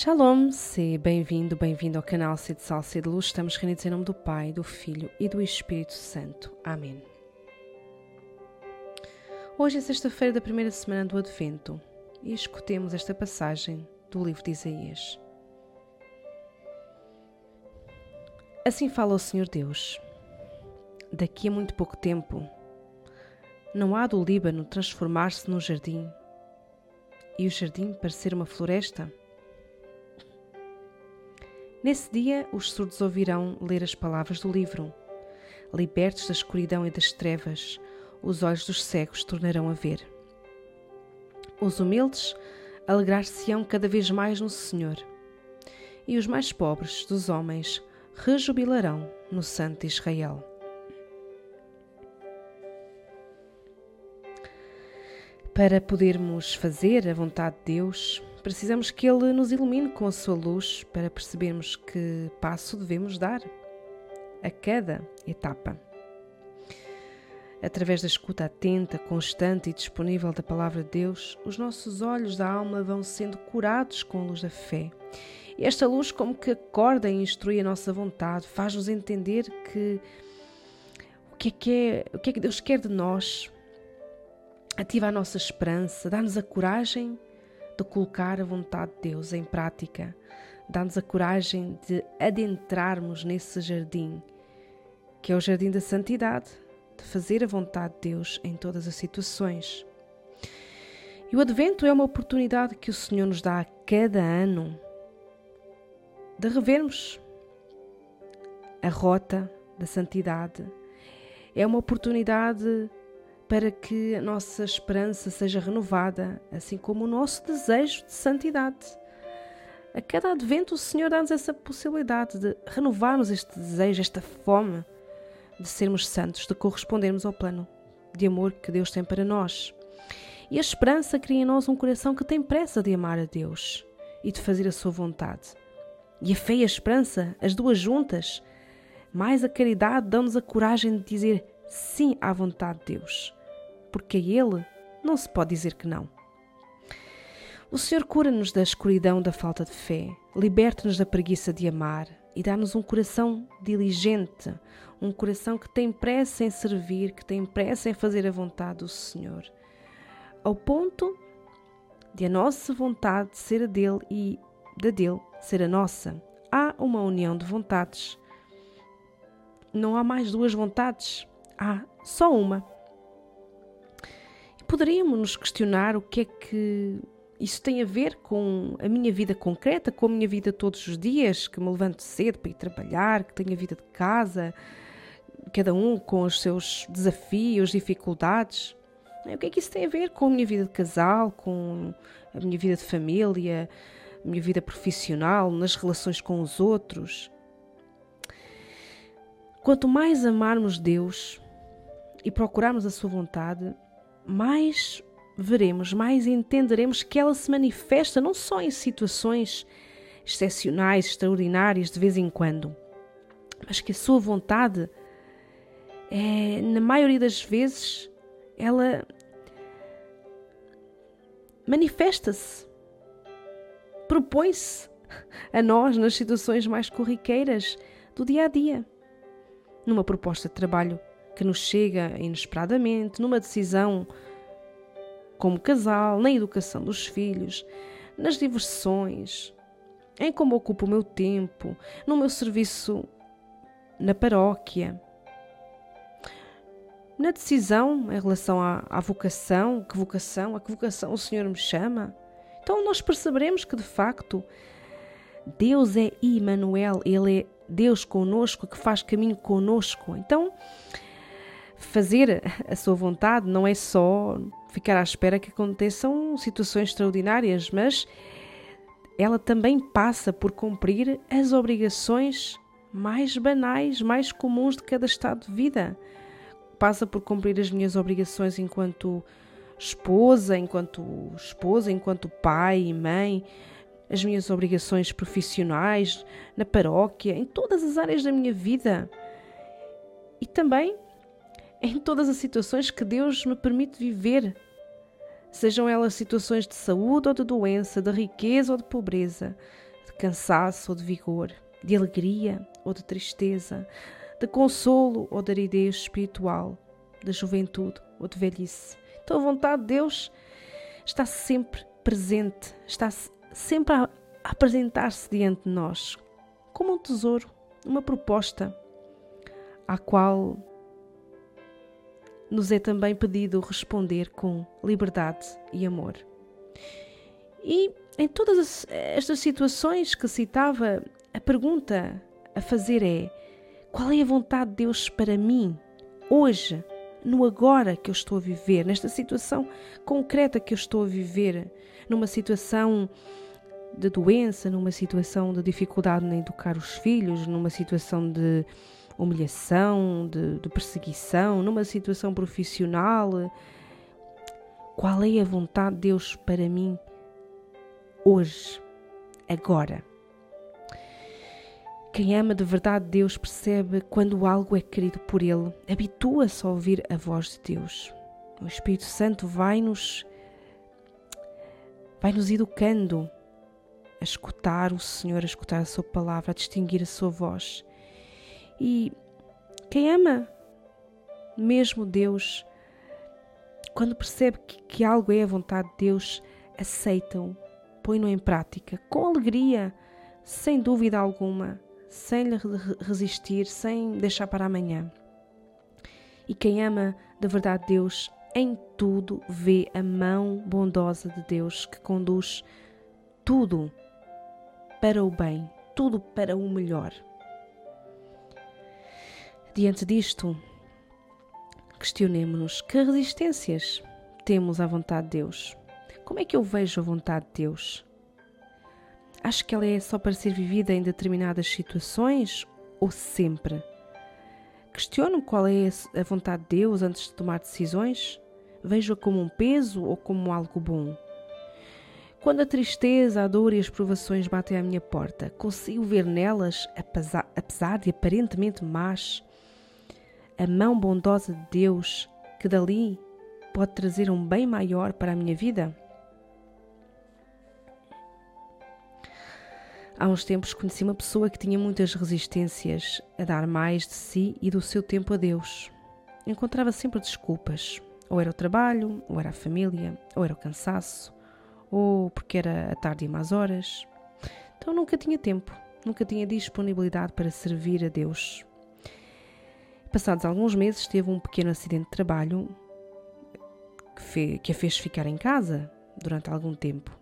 Shalom, se bem-vindo, bem-vindo ao canal Cid Sal de Luz. Estamos reunidos em nome do Pai, do Filho e do Espírito Santo. Amém. Hoje é sexta-feira da primeira semana do Advento e escutemos esta passagem do livro de Isaías. Assim fala o Senhor Deus. Daqui a muito pouco tempo, não há do Líbano transformar-se num jardim e o jardim parecer uma floresta? Nesse dia, os surdos ouvirão ler as palavras do livro. Libertos da escuridão e das trevas, os olhos dos cegos tornarão a ver. Os humildes alegrar-se-ão cada vez mais no Senhor, e os mais pobres dos homens rejubilarão no Santo Israel. Para podermos fazer a vontade de Deus, Precisamos que Ele nos ilumine com a sua luz para percebermos que passo devemos dar a cada etapa. Através da escuta atenta, constante e disponível da Palavra de Deus, os nossos olhos da alma vão sendo curados com a luz da fé. E esta luz, como que acorda e instrui a nossa vontade, faz-nos entender que o que, é que é, o que é que Deus quer de nós, ativa a nossa esperança, dá-nos a coragem de colocar a vontade de Deus em prática, dá-nos a coragem de adentrarmos nesse jardim, que é o jardim da santidade, de fazer a vontade de Deus em todas as situações. E o Advento é uma oportunidade que o Senhor nos dá a cada ano de revermos a rota da santidade. É uma oportunidade para que a nossa esperança seja renovada, assim como o nosso desejo de santidade. A cada advento, o Senhor dá-nos essa possibilidade de renovarmos este desejo, esta fome de sermos santos, de correspondermos ao plano de amor que Deus tem para nós. E a esperança cria em nós um coração que tem pressa de amar a Deus e de fazer a sua vontade. E a fé e a esperança, as duas juntas, mais a caridade, dão-nos a coragem de dizer sim à vontade de Deus porque a Ele não se pode dizer que não. O Senhor cura-nos da escuridão da falta de fé, liberta-nos da preguiça de amar e dá-nos um coração diligente, um coração que tem pressa em servir, que tem pressa em fazer a vontade do Senhor, ao ponto de a nossa vontade ser a dele e da dele ser a nossa. Há uma união de vontades. Não há mais duas vontades, há só uma poderíamos nos questionar o que é que isso tem a ver com a minha vida concreta, com a minha vida todos os dias, que me levanto cedo para ir trabalhar, que tenho a vida de casa, cada um com os seus desafios, dificuldades. O que é que isso tem a ver com a minha vida de casal, com a minha vida de família, a minha vida profissional, nas relações com os outros? Quanto mais amarmos Deus e procurarmos a Sua vontade, mais veremos, mais entenderemos que ela se manifesta não só em situações excepcionais, extraordinárias, de vez em quando, mas que a sua vontade, é, na maioria das vezes, ela manifesta-se, propõe-se a nós nas situações mais corriqueiras do dia a dia, numa proposta de trabalho que nos chega inesperadamente, numa decisão como casal, na educação dos filhos, nas diversões, em como ocupo o meu tempo, no meu serviço na paróquia, na decisão em relação à, à vocação, que vocação, a que vocação o Senhor me chama. Então nós perceberemos que de facto Deus é Emmanuel, Ele é Deus conosco, que faz caminho conosco. Então, fazer a sua vontade não é só ficar à espera que aconteçam situações extraordinárias, mas ela também passa por cumprir as obrigações mais banais, mais comuns de cada estado de vida. Passa por cumprir as minhas obrigações enquanto esposa, enquanto esposa, enquanto pai e mãe, as minhas obrigações profissionais, na paróquia, em todas as áreas da minha vida. E também em todas as situações que Deus me permite viver, sejam elas situações de saúde ou de doença, de riqueza ou de pobreza, cansaço ou de vigor, de alegria ou de tristeza, de consolo ou de aridez espiritual, de juventude ou de velhice. Então a vontade de Deus está sempre presente, está sempre a apresentar-se diante de nós como um tesouro, uma proposta à qual nos é também pedido responder com liberdade e amor. E em todas estas situações que citava, a pergunta a fazer é: qual é a vontade de Deus para mim, hoje, no agora que eu estou a viver, nesta situação concreta que eu estou a viver, numa situação de doença, numa situação de dificuldade em educar os filhos, numa situação de humilhação, de, de perseguição, numa situação profissional. Qual é a vontade de Deus para mim hoje, agora? Quem ama de verdade Deus percebe quando algo é querido por Ele, habitua-se a ouvir a voz de Deus. O Espírito Santo vai-nos vai nos educando a escutar o Senhor, a escutar a Sua palavra, a distinguir a Sua voz. E quem ama mesmo Deus, quando percebe que, que algo é a vontade de Deus, aceita-o, põe-no em prática, com alegria, sem dúvida alguma, sem lhe resistir, sem deixar para amanhã. E quem ama de verdade Deus, em tudo vê a mão bondosa de Deus que conduz tudo para o bem, tudo para o melhor. Diante disto, questionemos-nos que resistências temos à vontade de Deus. Como é que eu vejo a vontade de Deus? Acho que ela é só para ser vivida em determinadas situações ou sempre? Questiono qual é a vontade de Deus antes de tomar decisões? Vejo-a como um peso ou como algo bom? Quando a tristeza, a dor e as provações batem à minha porta, consigo ver nelas, apesar de aparentemente más, a mão bondosa de Deus que dali pode trazer um bem maior para a minha vida? Há uns tempos conheci uma pessoa que tinha muitas resistências a dar mais de si e do seu tempo a Deus. Encontrava sempre desculpas. Ou era o trabalho, ou era a família, ou era o cansaço, ou porque era a tarde e más horas. Então nunca tinha tempo, nunca tinha disponibilidade para servir a Deus. Passados alguns meses, teve um pequeno acidente de trabalho que, que a fez ficar em casa durante algum tempo.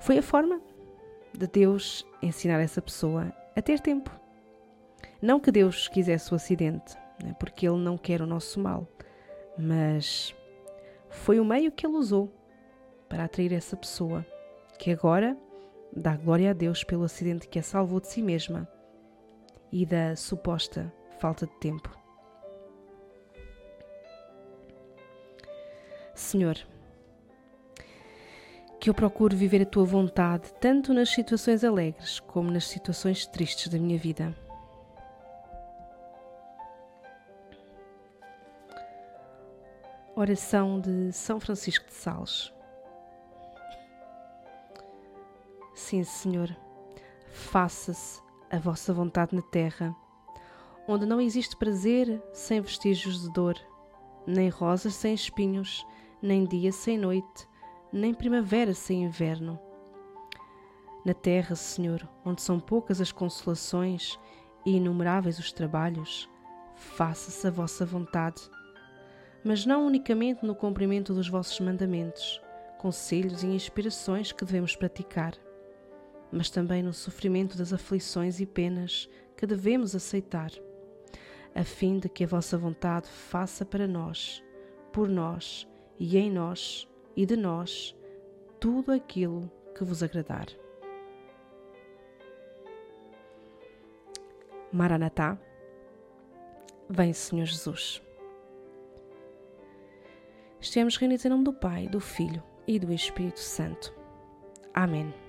Foi a forma de Deus ensinar essa pessoa a ter tempo. Não que Deus quisesse o acidente, né, porque Ele não quer o nosso mal, mas foi o meio que Ele usou para atrair essa pessoa, que agora dá glória a Deus pelo acidente que a salvou de si mesma e da suposta falta de tempo. Senhor, que eu procure viver a tua vontade tanto nas situações alegres como nas situações tristes da minha vida. Oração de São Francisco de Sales. Sim, Senhor, faça-se a vossa vontade na terra, onde não existe prazer sem vestígios de dor, nem rosas sem espinhos, nem dia sem noite, nem primavera sem inverno. Na terra, Senhor, onde são poucas as consolações e inumeráveis os trabalhos, faça-se a vossa vontade, mas não unicamente no cumprimento dos vossos mandamentos, conselhos e inspirações que devemos praticar mas também no sofrimento das aflições e penas que devemos aceitar, a fim de que a vossa vontade faça para nós, por nós e em nós e de nós tudo aquilo que vos agradar. Maranatá, vem Senhor Jesus. Estamos reunidos em nome do Pai, do Filho e do Espírito Santo. Amém.